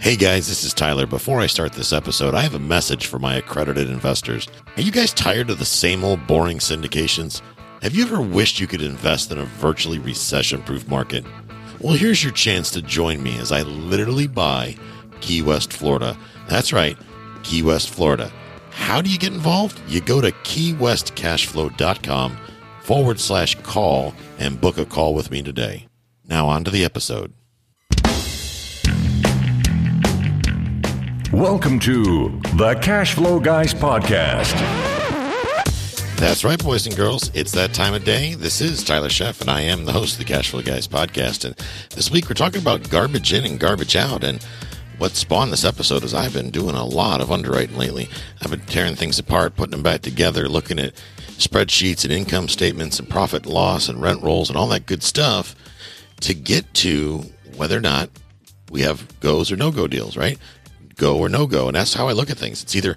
Hey guys, this is Tyler. Before I start this episode, I have a message for my accredited investors. Are you guys tired of the same old boring syndications? Have you ever wished you could invest in a virtually recession proof market? Well, here's your chance to join me as I literally buy Key West, Florida. That's right, Key West, Florida. How do you get involved? You go to keywestcashflow.com forward slash call and book a call with me today. Now, on to the episode. Welcome to the Cash Flow Guys Podcast. That's right, boys and girls. It's that time of day. This is Tyler Sheff, and I am the host of the Cash Flow Guys podcast. And this week we're talking about garbage in and garbage out. And what spawned this episode is I've been doing a lot of underwriting lately. I've been tearing things apart, putting them back together, looking at spreadsheets and income statements and profit loss and rent rolls and all that good stuff to get to whether or not we have goes or no go deals, right? Go or no go. And that's how I look at things. It's either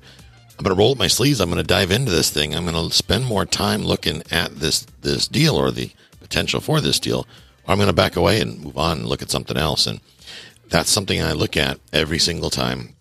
I'm going to roll up my sleeves, I'm going to dive into this thing, I'm going to spend more time looking at this this deal or the potential for this deal, or I'm going to back away and move on and look at something else. And that's something I look at every single time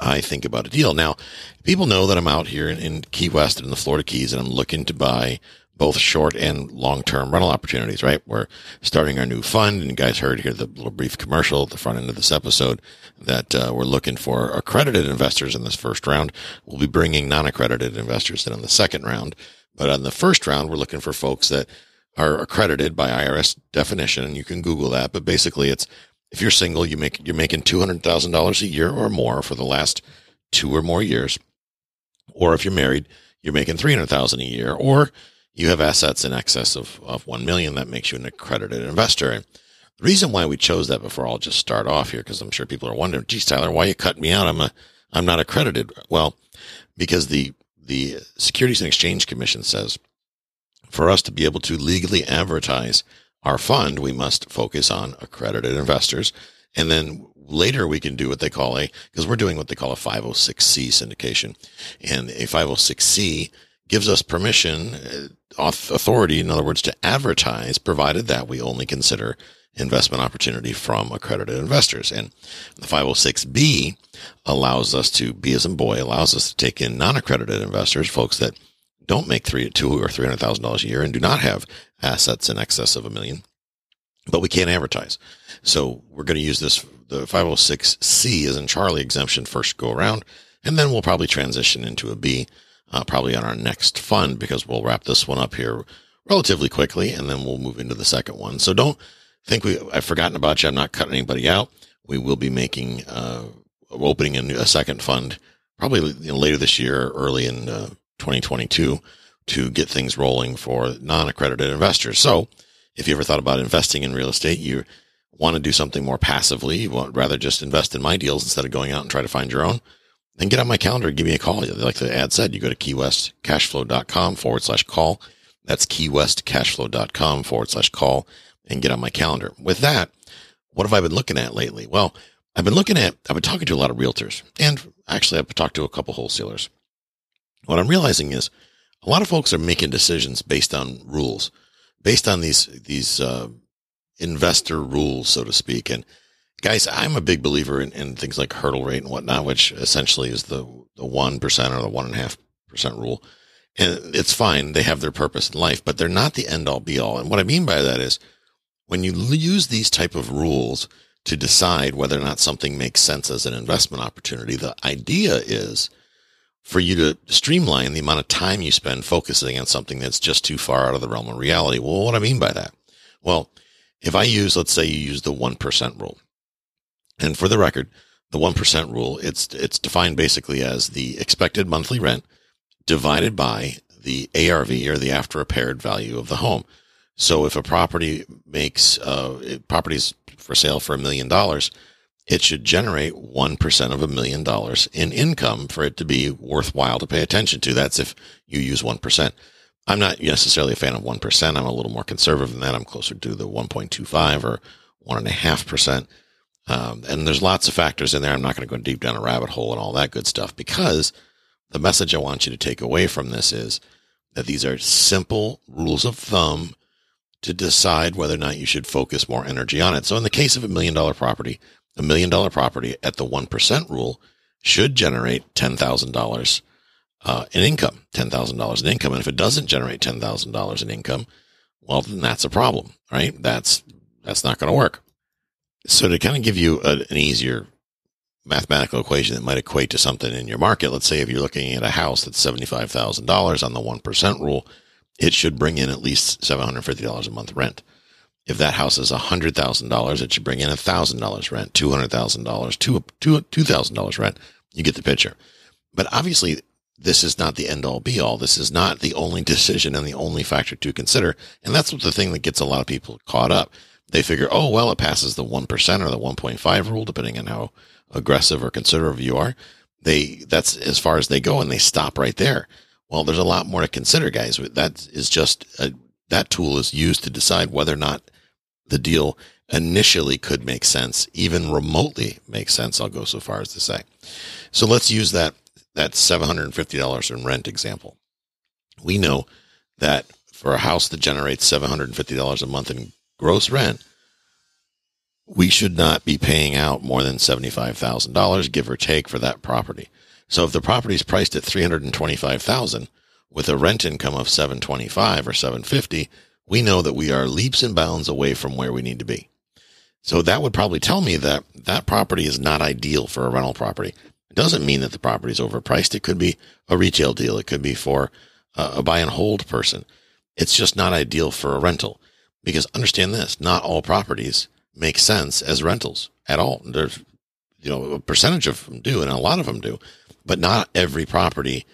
I think about a deal. Now, people know that I'm out here in, in Key West and in the Florida Keys and I'm looking to buy both short and long term rental opportunities, right? We're starting our new fund, and you guys heard here the little brief commercial at the front end of this episode that uh, we're looking for accredited investors in this first round. We'll be bringing non accredited investors in on the second round. But on the first round, we're looking for folks that are accredited by IRS definition, and you can Google that. But basically, it's if you're single, you make you're making two hundred thousand dollars a year or more for the last two or more years, or if you're married, you're making three hundred thousand a year, or you have assets in excess of, of 1 million that makes you an accredited investor. And the reason why we chose that before I'll just start off here, because I'm sure people are wondering, geez, Tyler, why you cut me out? I'm a, I'm not accredited. Well, because the, the Securities and Exchange Commission says for us to be able to legally advertise our fund, we must focus on accredited investors. And then later we can do what they call a, because we're doing what they call a 506C syndication. And a 506C gives us permission, uh, authority, in other words, to advertise, provided that we only consider investment opportunity from accredited investors. And the 506B allows us to, be as in boy, allows us to take in non-accredited investors, folks that don't make three, two or three hundred thousand dollars a year and do not have assets in excess of a million, but we can't advertise. So we're going to use this the 506C as in Charlie exemption first go around, and then we'll probably transition into a B uh, probably on our next fund because we'll wrap this one up here relatively quickly and then we'll move into the second one. So don't think we, I've forgotten about you. I'm not cutting anybody out. We will be making, uh, opening a, new, a second fund probably you know, later this year, early in uh, 2022 to get things rolling for non-accredited investors. So if you ever thought about investing in real estate, you want to do something more passively, you want rather just invest in my deals instead of going out and try to find your own then get on my calendar give me a call. Like the ad said, you go to keywestcashflow.com forward slash call. That's keywestcashflow.com forward slash call and get on my calendar. With that, what have I been looking at lately? Well, I've been looking at, I've been talking to a lot of realtors and actually I've talked to a couple wholesalers. What I'm realizing is a lot of folks are making decisions based on rules, based on these, these, uh, investor rules, so to speak. And guys, I'm a big believer in, in things like hurdle rate and whatnot, which essentially is the the one percent or the one and a half percent rule. And it's fine; they have their purpose in life, but they're not the end all be all. And what I mean by that is, when you use these type of rules to decide whether or not something makes sense as an investment opportunity, the idea is for you to streamline the amount of time you spend focusing on something that's just too far out of the realm of reality. Well, what I mean by that? Well, if I use, let's say you use the 1% rule. And for the record, the 1% rule, it's, it's defined basically as the expected monthly rent divided by the ARV or the after repaired value of the home. So if a property makes, uh, properties for sale for a million dollars, it should generate 1% of a million dollars in income for it to be worthwhile to pay attention to. That's if you use 1%. I'm not necessarily a fan of 1%. I'm a little more conservative than that. I'm closer to the 1.25 or 1.5%. Um, and there's lots of factors in there. I'm not going to go deep down a rabbit hole and all that good stuff because the message I want you to take away from this is that these are simple rules of thumb to decide whether or not you should focus more energy on it. So in the case of a million dollar property, a million dollar property at the 1% rule should generate $10,000 uh, in income, $10,000 in income. And if it doesn't generate $10,000 in income, well, then that's a problem, right? That's, that's not going to work. So to kind of give you a, an easier mathematical equation that might equate to something in your market, let's say if you're looking at a house that's $75,000 on the 1% rule, it should bring in at least $750 a month rent. If that house is $100,000, it should bring in $1,000 rent, $200,000, $2,000 rent. You get the picture. But obviously, this is not the end all be all. This is not the only decision and the only factor to consider. And that's what the thing that gets a lot of people caught up. They figure, oh, well, it passes the 1% or the 1.5 rule, depending on how aggressive or conservative you are. They, that's as far as they go and they stop right there. Well, there's a lot more to consider, guys. That is just a, that tool is used to decide whether or not the deal initially could make sense, even remotely make sense. I'll go so far as to say. So let's use that that $750 in rent example. We know that for a house that generates $750 a month in gross rent, we should not be paying out more than $75,000, give or take, for that property. So if the property is priced at 325,000 with a rent income of 725 or 750, we know that we are leaps and bounds away from where we need to be. So that would probably tell me that that property is not ideal for a rental property. It doesn't mean that the property is overpriced. It could be a retail deal. It could be for a buy and hold person. It's just not ideal for a rental because understand this, not all properties make sense as rentals at all. There's, you know, a percentage of them do and a lot of them do, but not every property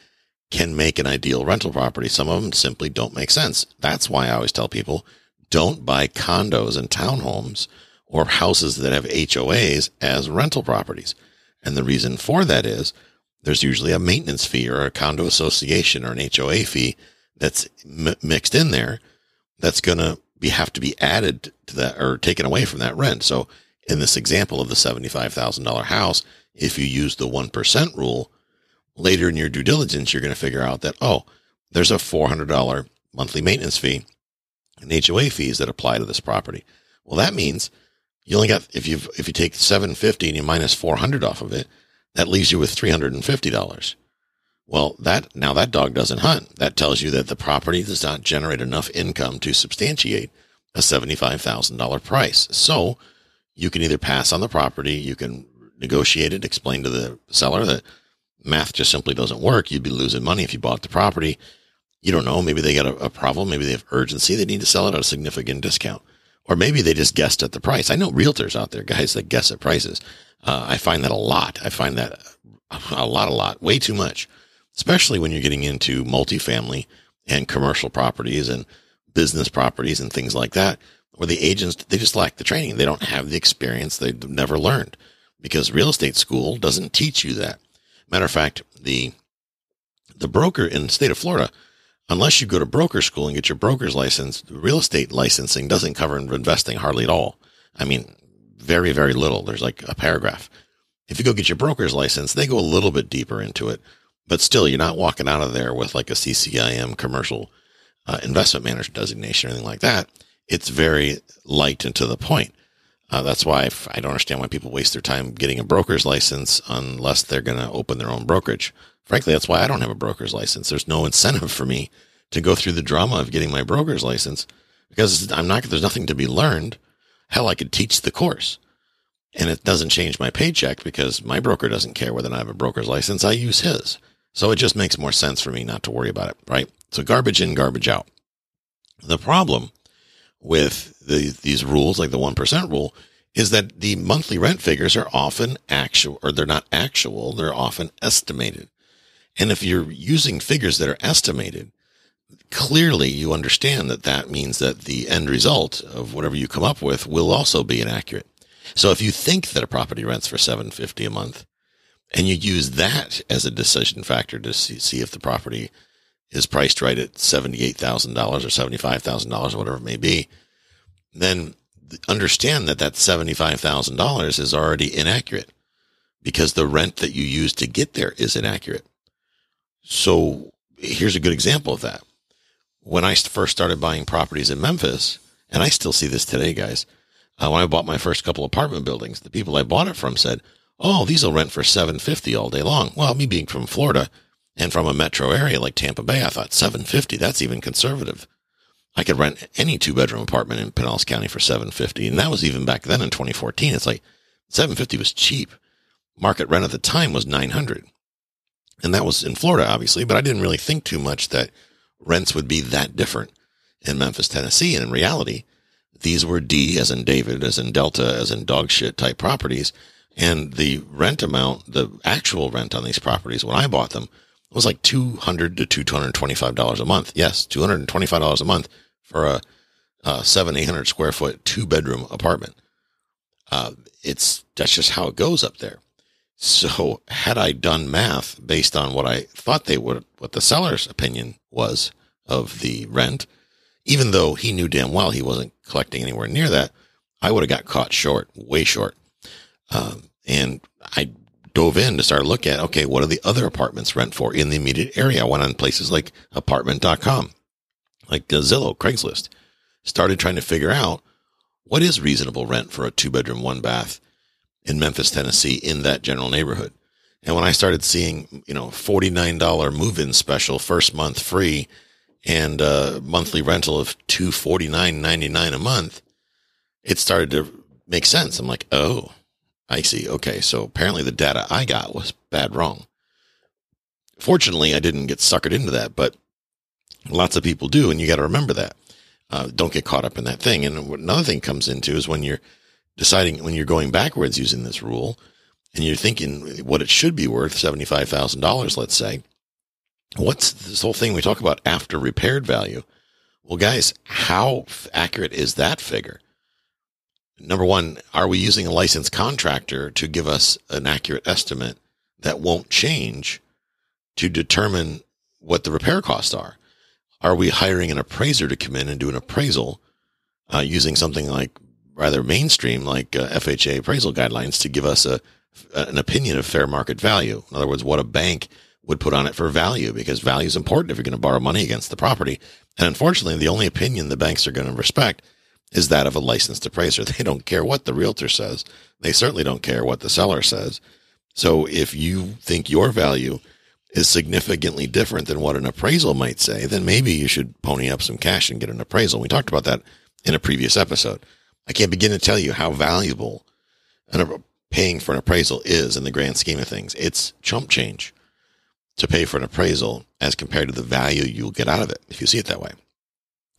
can make an ideal rental property. Some of them simply don't make sense. That's why I always tell people don't buy condos and townhomes or houses that have HOAs as rental properties and the reason for that is there's usually a maintenance fee or a condo association or an HOA fee that's m- mixed in there that's going to be have to be added to that or taken away from that rent. So in this example of the $75,000 house, if you use the 1% rule, later in your due diligence, you're going to figure out that, oh, there's a $400 monthly maintenance fee and HOA fees that apply to this property. Well, that means you only got if you if you take 750 and you minus 400 off of it, that leaves you with $350. Well, that now that dog doesn't hunt. That tells you that the property does not generate enough income to substantiate a $75,000 price. So you can either pass on the property, you can negotiate it, explain to the seller that math just simply doesn't work. You'd be losing money if you bought the property. You don't know. Maybe they got a, a problem. Maybe they have urgency. They need to sell it at a significant discount. Or maybe they just guessed at the price. I know realtors out there, guys that guess at prices. Uh, I find that a lot. I find that a lot, a lot, way too much, especially when you're getting into multifamily and commercial properties and business properties and things like that, where the agents, they just lack the training. They don't have the experience. They've never learned because real estate school doesn't teach you that. Matter of fact, the, the broker in the state of Florida, unless you go to broker school and get your broker's license, real estate licensing doesn't cover investing hardly at all. I mean, very, very little. There's like a paragraph. If you go get your broker's license, they go a little bit deeper into it, but still, you're not walking out of there with like a CCIM commercial uh, investment manager designation or anything like that. It's very light and to the point. Uh, that's why I don't understand why people waste their time getting a broker's license unless they're going to open their own brokerage frankly, that's why I don't have a broker's license. There's no incentive for me to go through the drama of getting my broker's license because I'm not, there's nothing to be learned. Hell, I could teach the course and it doesn't change my paycheck because my broker doesn't care whether or not I have a broker's license. I use his. So it just makes more sense for me not to worry about it. Right. So garbage in, garbage out. The problem with the, these rules, like the 1% rule, is that the monthly rent figures are often actual, or they're not actual, they're often estimated. And if you're using figures that are estimated, clearly you understand that that means that the end result of whatever you come up with will also be inaccurate. So if you think that a property rents for 750 a month and you use that as a decision factor to see, see if the property is priced right at $78,000 or $75,000 or whatever it may be, then understand that that $75,000 is already inaccurate because the rent that you use to get there is inaccurate. So here's a good example of that. When I first started buying properties in Memphis, and I still see this today, guys, Uh, when I bought my first couple apartment buildings, the people I bought it from said, "Oh, these will rent for seven fifty all day long." Well, me being from Florida and from a metro area like Tampa Bay, I thought seven fifty. That's even conservative. I could rent any two bedroom apartment in Pinellas County for seven fifty, and that was even back then in 2014. It's like seven fifty was cheap. Market rent at the time was nine hundred, and that was in Florida, obviously. But I didn't really think too much that rents would be that different in Memphis, Tennessee. And in reality, these were D as in David, as in Delta, as in dog shit type properties. And the rent amount, the actual rent on these properties when I bought them was like 200 to $225 a month. Yes, $225 a month for a, a seven, 800 square foot two bedroom apartment. Uh, it's, that's just how it goes up there. So had I done math based on what I thought they would, what the seller's opinion was of the rent, even though he knew damn well he wasn't collecting anywhere near that, I would have got caught short, way short. Um, and I dove in to start look at, okay, what are the other apartments rent for in the immediate area? I went on places like apartment.com, like Zillow, Craigslist, started trying to figure out what is reasonable rent for a two bedroom, one bath in Memphis, Tennessee in that general neighborhood. And when I started seeing, you know, $49 move in special, first month free and a monthly rental of two forty nine ninety nine a month, it started to make sense. I'm like, oh, I see. Okay. So apparently the data I got was bad wrong. Fortunately, I didn't get suckered into that, but lots of people do. And you got to remember that. Uh, don't get caught up in that thing. And another thing comes into is when you're deciding, when you're going backwards using this rule and you're thinking what it should be worth, $75,000, let's say, what's this whole thing we talk about after repaired value? Well, guys, how accurate is that figure? Number one, are we using a licensed contractor to give us an accurate estimate that won't change to determine what the repair costs are? Are we hiring an appraiser to come in and do an appraisal uh, using something like rather mainstream, like uh, FHA appraisal guidelines, to give us a an opinion of fair market value? In other words, what a bank would put on it for value because value is important if you're going to borrow money against the property. And unfortunately, the only opinion the banks are going to respect is that of a licensed appraiser. They don't care what the realtor says. They certainly don't care what the seller says. So if you think your value is significantly different than what an appraisal might say, then maybe you should pony up some cash and get an appraisal. We talked about that in a previous episode. I can't begin to tell you how valuable an, paying for an appraisal is in the grand scheme of things. It's chump change to pay for an appraisal as compared to the value you'll get out of it if you see it that way.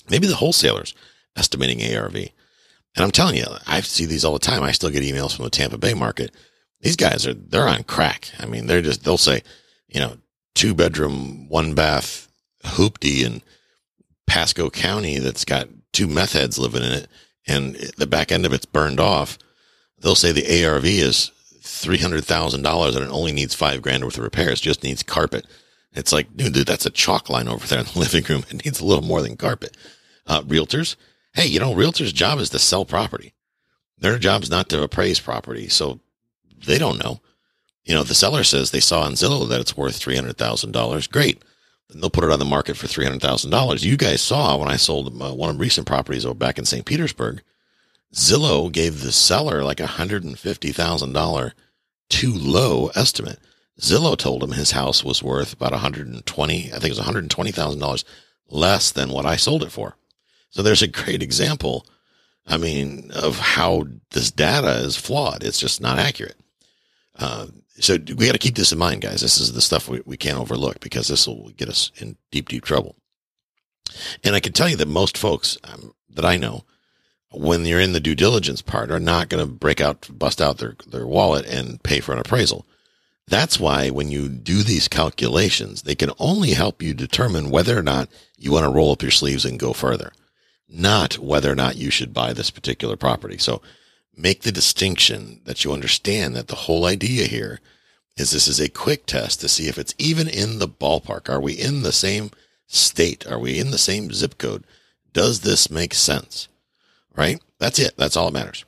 Maybe the wholesalers estimating ARV. And I'm telling you, I see these all the time. I still get emails from the Tampa Bay market. These guys are, they're on crack. I mean, they're just, they'll say, you know, two bedroom, one bath hoopty in Pasco County that's got two meth heads living in it and the back end of it's burned off. They'll say the ARV is three hundred thousand dollars and it only needs five grand worth of repairs. Just needs carpet. It's like, dude, dude, that's a chalk line over there in the living room. It needs a little more than carpet. Uh, realtors, hey, you know, realtors' job is to sell property. Their job's not to appraise property, so they don't know. You know, the seller says they saw on Zillow that it's worth three hundred thousand dollars. Great, then they'll put it on the market for three hundred thousand dollars. You guys saw when I sold uh, one of recent properties over back in St. Petersburg. Zillow gave the seller like a hundred and fifty thousand dollar too low estimate. Zillow told him his house was worth about 120, I think it was $120,000 less than what I sold it for. So there's a great example. I mean, of how this data is flawed. It's just not accurate. Uh, so we got to keep this in mind, guys. This is the stuff we, we can't overlook because this will get us in deep, deep trouble. And I can tell you that most folks um, that I know when you're in the due diligence part are not going to break out, bust out their, their wallet and pay for an appraisal. That's why when you do these calculations, they can only help you determine whether or not you want to roll up your sleeves and go further, not whether or not you should buy this particular property. So make the distinction that you understand that the whole idea here is this is a quick test to see if it's even in the ballpark. Are we in the same state? Are we in the same zip code? Does this make sense? right? That's it. That's all that matters.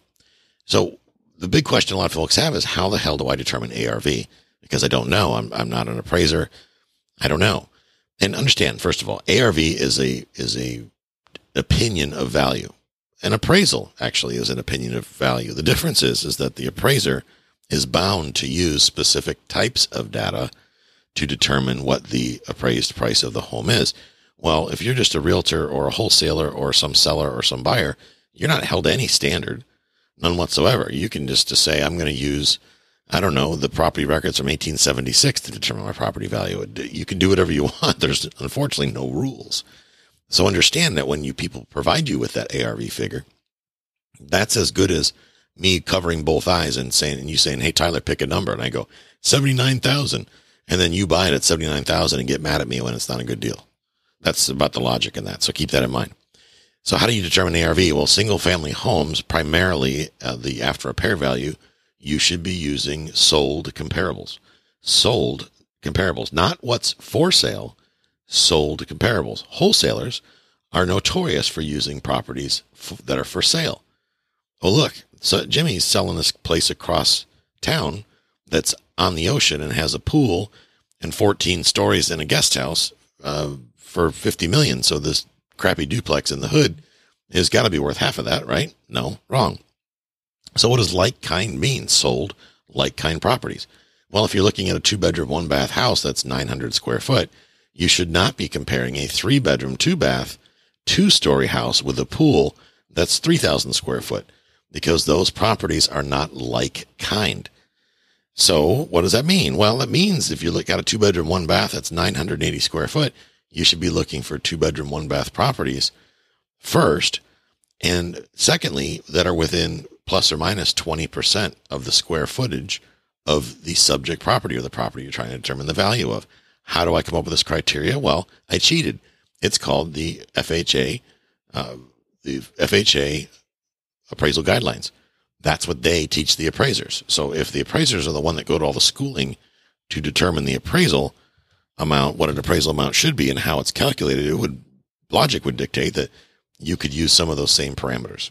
So the big question a lot of folks have is how the hell do I determine ARV? Because I don't know. I'm, I'm not an appraiser. I don't know. And understand, first of all, ARV is a, is a opinion of value. an appraisal actually is an opinion of value. The difference is, is that the appraiser is bound to use specific types of data to determine what the appraised price of the home is. Well, if you're just a realtor or a wholesaler or some seller or some buyer, you're not held to any standard, none whatsoever. You can just to say, I'm going to use, I don't know, the property records from 1876 to determine my property value. You can do whatever you want. There's unfortunately no rules. So understand that when you people provide you with that ARV figure, that's as good as me covering both eyes and saying, and you saying, Hey, Tyler, pick a number. And I go 79,000. And then you buy it at 79,000 and get mad at me when it's not a good deal. That's about the logic in that. So keep that in mind. So how do you determine ARV? Well, single family homes, primarily uh, the after repair value, you should be using sold comparables. Sold comparables, not what's for sale, sold comparables. Wholesalers are notorious for using properties f- that are for sale. Oh, look, so Jimmy's selling this place across town that's on the ocean and has a pool and 14 stories in a guest house uh, for 50 million. So this crappy duplex in the hood has got to be worth half of that, right? No, wrong. So what does like kind mean? Sold like kind properties. Well, if you're looking at a two bedroom, one bath house that's 900 square foot, you should not be comparing a three bedroom, two bath, two story house with a pool that's 3,000 square foot because those properties are not like kind. So what does that mean? Well, it means if you look at a two bedroom, one bath that's 980 square foot, you should be looking for two bedroom, one bath properties first. And secondly, that are within plus or minus 20% of the square footage of the subject property or the property you're trying to determine the value of. How do I come up with this criteria? Well, I cheated. It's called the FHA, uh, the FHA appraisal guidelines. That's what they teach the appraisers. So if the appraisers are the one that go to all the schooling to determine the appraisal amount, what an appraisal amount should be and how it's calculated, it would logic would dictate that you could use some of those same parameters.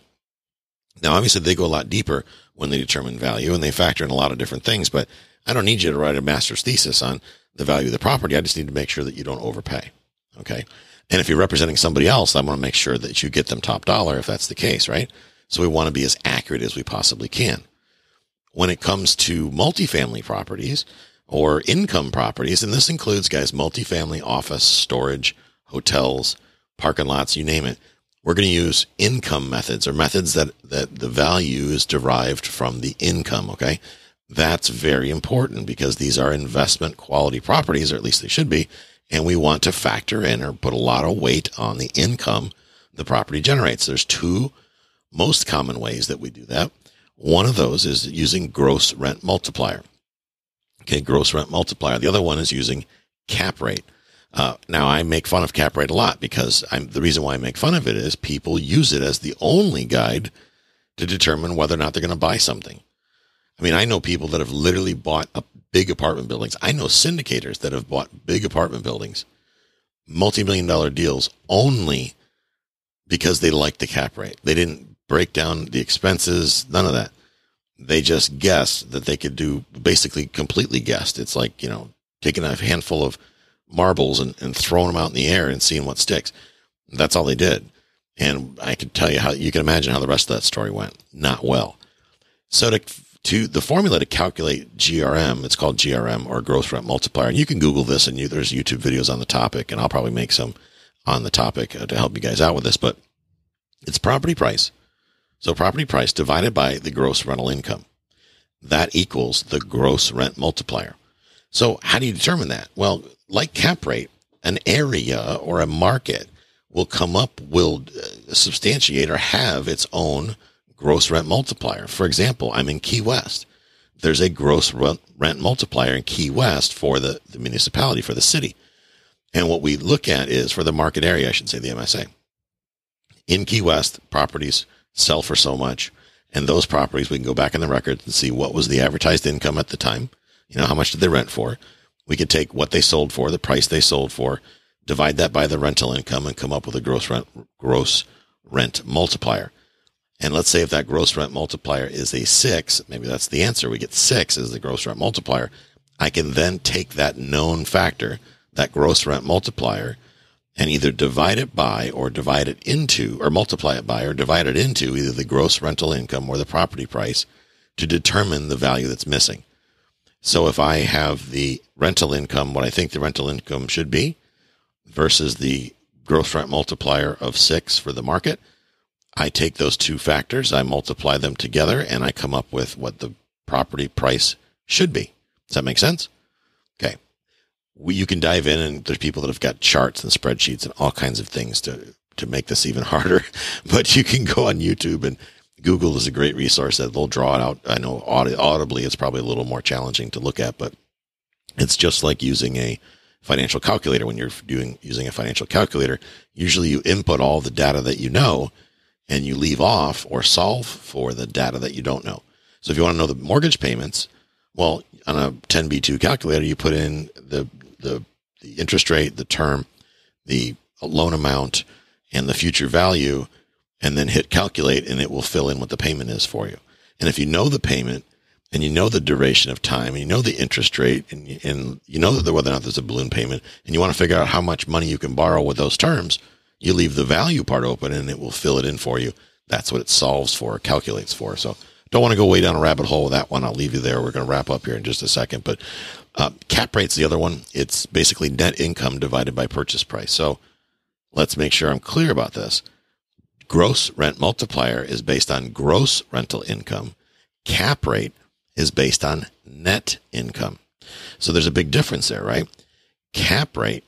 Now, obviously they go a lot deeper when they determine value and they factor in a lot of different things, but I don't need you to write a master's thesis on the value of the property. I just need to make sure that you don't overpay. Okay. And if you're representing somebody else, I want to make sure that you get them top dollar if that's the case, right? So we want to be as accurate as we possibly can. When it comes to multifamily properties or income properties, and this includes guys, multifamily office, storage, hotels, parking lots, you name it. We're going to use income methods or methods that, that the value is derived from the income. Okay. That's very important because these are investment quality properties, or at least they should be. And we want to factor in or put a lot of weight on the income the property generates. There's two most common ways that we do that. One of those is using gross rent multiplier. Okay, gross rent multiplier. The other one is using cap rate. Uh, now I make fun of cap rate a lot because I'm, the reason why I make fun of it is people use it as the only guide to determine whether or not they're going to buy something. I mean, I know people that have literally bought up big apartment buildings. I know syndicators that have bought big apartment buildings, multi-million dollar deals only because they liked the cap rate. They didn't break down the expenses, none of that. They just guessed that they could do basically completely guessed. It's like, you know, taking a handful of marbles and, and throwing them out in the air and seeing what sticks. That's all they did. And I can tell you how you can imagine how the rest of that story went. Not well. So to, to the formula to calculate GRM, it's called GRM or gross rent multiplier. And you can Google this and you, there's YouTube videos on the topic and I'll probably make some on the topic uh, to help you guys out with this, but it's property price so property price divided by the gross rental income. That equals the gross rent multiplier. So how do you determine that? Well, like cap rate, an area or a market will come up, will uh, substantiate or have its own gross rent multiplier. For example, I'm in Key West. There's a gross rent multiplier in Key West for the, the municipality, for the city. And what we look at is for the market area, I should say the MSA. In Key West, properties sell for so much. And those properties, we can go back in the records and see what was the advertised income at the time. You know, how much did they rent for? We could take what they sold for, the price they sold for, divide that by the rental income and come up with a gross rent, gross rent multiplier. And let's say if that gross rent multiplier is a six, maybe that's the answer. We get six as the gross rent multiplier. I can then take that known factor, that gross rent multiplier, and either divide it by or divide it into or multiply it by or divide it into either the gross rental income or the property price to determine the value that's missing. So if I have the rental income, what I think the rental income should be versus the gross rent multiplier of six for the market, I take those two factors, I multiply them together, and I come up with what the property price should be. Does that make sense? Okay. We, you can dive in, and there's people that have got charts and spreadsheets and all kinds of things to to make this even harder. But you can go on YouTube and Google is a great resource that they'll draw it out. I know audibly it's probably a little more challenging to look at, but it's just like using a financial calculator. When you're doing using a financial calculator, usually you input all the data that you know and you leave off or solve for the data that you don't know. So if you want to know the mortgage payments, well, on a 10B2 calculator, you put in the, the, the interest rate, the term, the loan amount, and the future value, and then hit calculate, and it will fill in what the payment is for you. And if you know the payment, and you know the duration of time, and you know the interest rate, and, and you know whether or not there's a balloon payment, and you want to figure out how much money you can borrow with those terms, you leave the value part open and it will fill it in for you. That's what it solves for, calculates for. So don't want to go way down a rabbit hole with that one. I'll leave you there. We're going to wrap up here in just a second. But uh, cap rate's the other one. It's basically net income divided by purchase price. So let's make sure I'm clear about this. Gross rent multiplier is based on gross rental income. Cap rate is based on net income. So there's a big difference there, right? Cap rate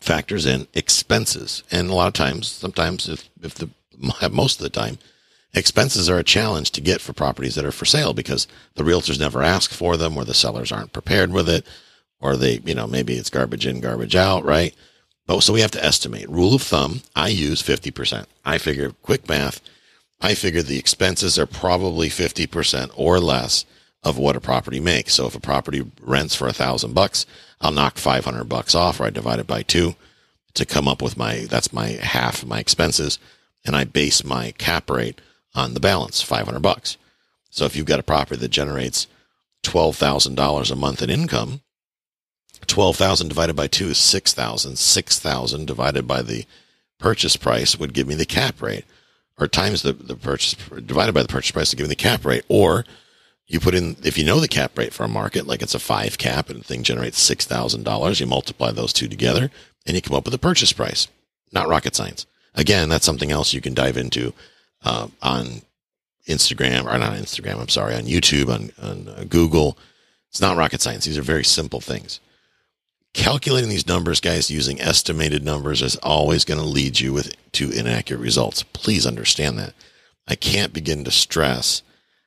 factors in expenses. And a lot of times, sometimes if, if the, most of the time, expenses are a challenge to get for properties that are for sale because the realtors never ask for them or the sellers aren't prepared with it or they, you know, maybe it's garbage in, garbage out, right? But so we have to estimate. Rule of thumb, I use 50%. I figure quick math. I figure the expenses are probably 50% or less of what a property makes. So if a property rents for a thousand bucks, I'll knock 500 bucks off or I divide it by two to come up with my, that's my half of my expenses. And I base my cap rate on the balance, 500 bucks. So if you've got a property that generates $12,000 a month in income, 12,000 divided by two is 6,000. 6,000 divided by the purchase price would give me the cap rate or times the, the purchase divided by the purchase price to give me the cap rate or you put in, if you know the cap rate for a market, like it's a five cap and the thing generates $6,000, you multiply those two together and you come up with a purchase price. Not rocket science. Again, that's something else you can dive into uh, on Instagram or not Instagram. I'm sorry, on YouTube, on, on uh, Google. It's not rocket science. These are very simple things. Calculating these numbers, guys, using estimated numbers is always going to lead you with to inaccurate results. Please understand that. I can't begin to stress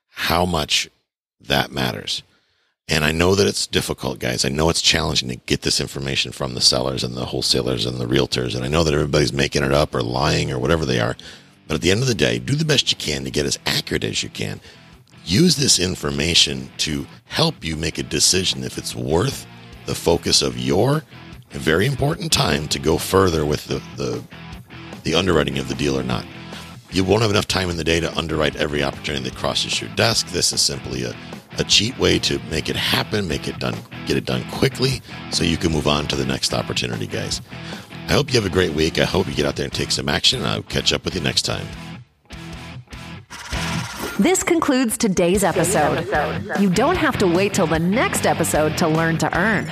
how much that matters. And I know that it's difficult, guys. I know it's challenging to get this information from the sellers and the wholesalers and the realtors. And I know that everybody's making it up or lying or whatever they are. But at the end of the day, do the best you can to get as accurate as you can. Use this information to help you make a decision if it's worth the focus of your very important time to go further with the, the, the underwriting of the deal or not. You won't have enough time in the day to underwrite every opportunity that crosses your desk. This is simply a a cheat way to make it happen, make it done, get it done quickly so you can move on to the next opportunity, guys. I hope you have a great week. I hope you get out there and take some action. And I'll catch up with you next time. This concludes today's episode. You don't have to wait till the next episode to learn to earn.